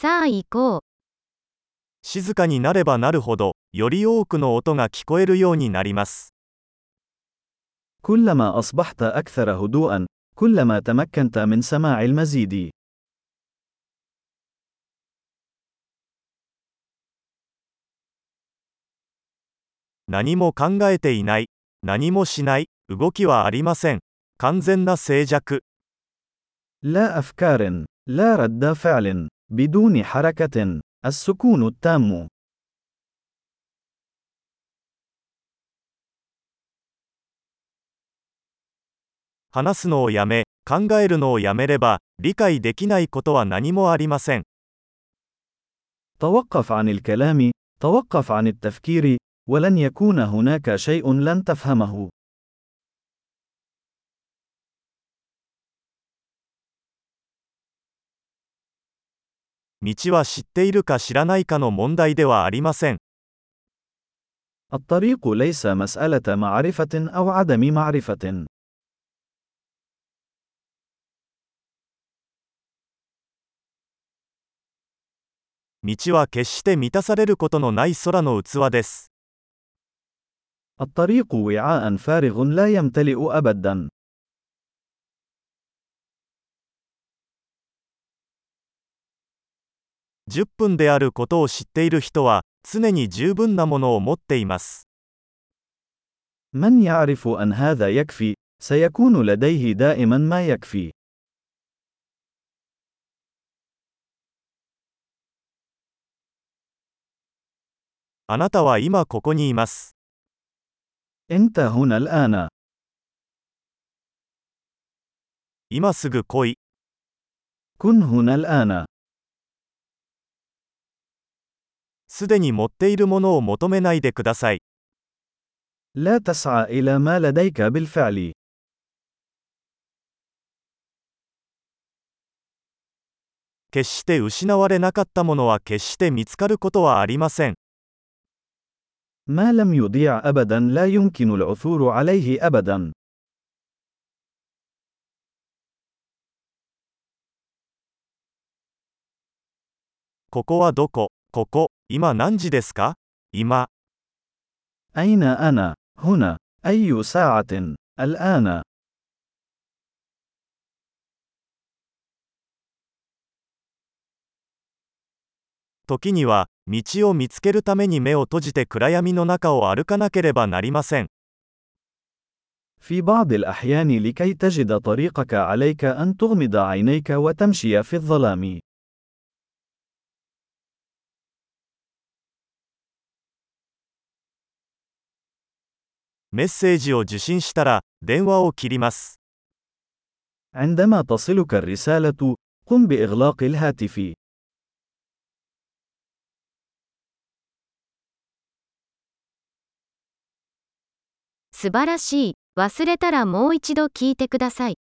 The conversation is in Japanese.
さあ行こう。静かになればなるほど、より多くの音が聞こえるようになります。 كلما أصبحت أكثر هدوءا، كلما تمكنت من سماع المزيد. 何も考えていない、何もしない、動きはありません。完全な静寂。 لا أفكار، لا رد فعل، بدون حركة، السكون التام. 話すのをやめ、考えるのをやめれば、理解できないことは何もありません。 توقف عن الكلام، توقف عن التفكير، ولن يكون هناك شيء لن تفهمه. 道は知っているか知らないかの問題ではありません。 الطريق ليس مسألة معرفة أو عدم معرفة. 道は決して満たされることのない空の器です。 الطريق وعاء فارغ لا يمتلئ أبدا. 10分であることを知っている人は、常に十分なものを持っています。 من يعرف أن هذا يكفي، سيكون لديه دائما ما يكفي. あなたは今ここにいます。 أنت هنا الآن. 今すぐ来い。 كن هنا الآن. すでに持っているものを求めないでください。 لا تسعى إلى ما لديك بالفعل. 決して失われなかったものは決して見つかることはありません。 ما لم يضيع أبدا لا يمكن العثور عليه أبدا. ここはどこ ここ、今何時ですか今、 أين أنا؟ هنا. أي ساعة؟ الآن. 時には、道を見つけるために目を閉じて暗闇の中を歩かなければなりません。 في بعض الأحيان لكي تجد طريقك عليك أن تغمض عينيك وتمشي في الظلام. メッセージを受信したら、電話を切ります。 عندما تصلك الرسالة، قم بإغلاق الهاتف. 素晴らしい。忘れたらもう一度聞いてください。